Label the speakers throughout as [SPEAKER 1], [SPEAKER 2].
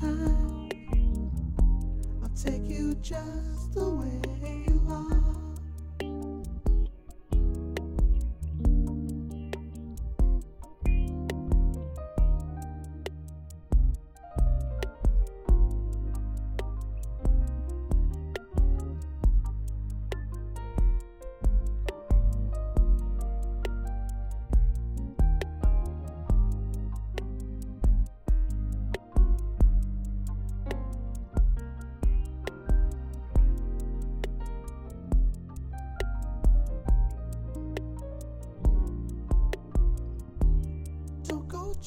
[SPEAKER 1] times. I'll take you just the way you are.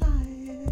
[SPEAKER 1] Don't go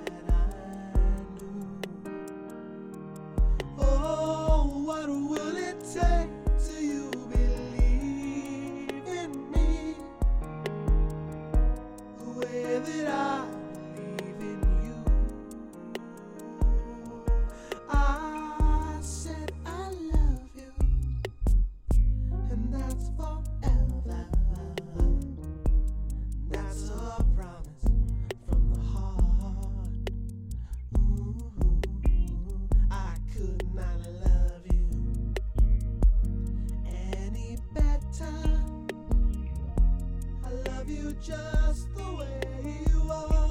[SPEAKER 1] what will it take love you just the way you are.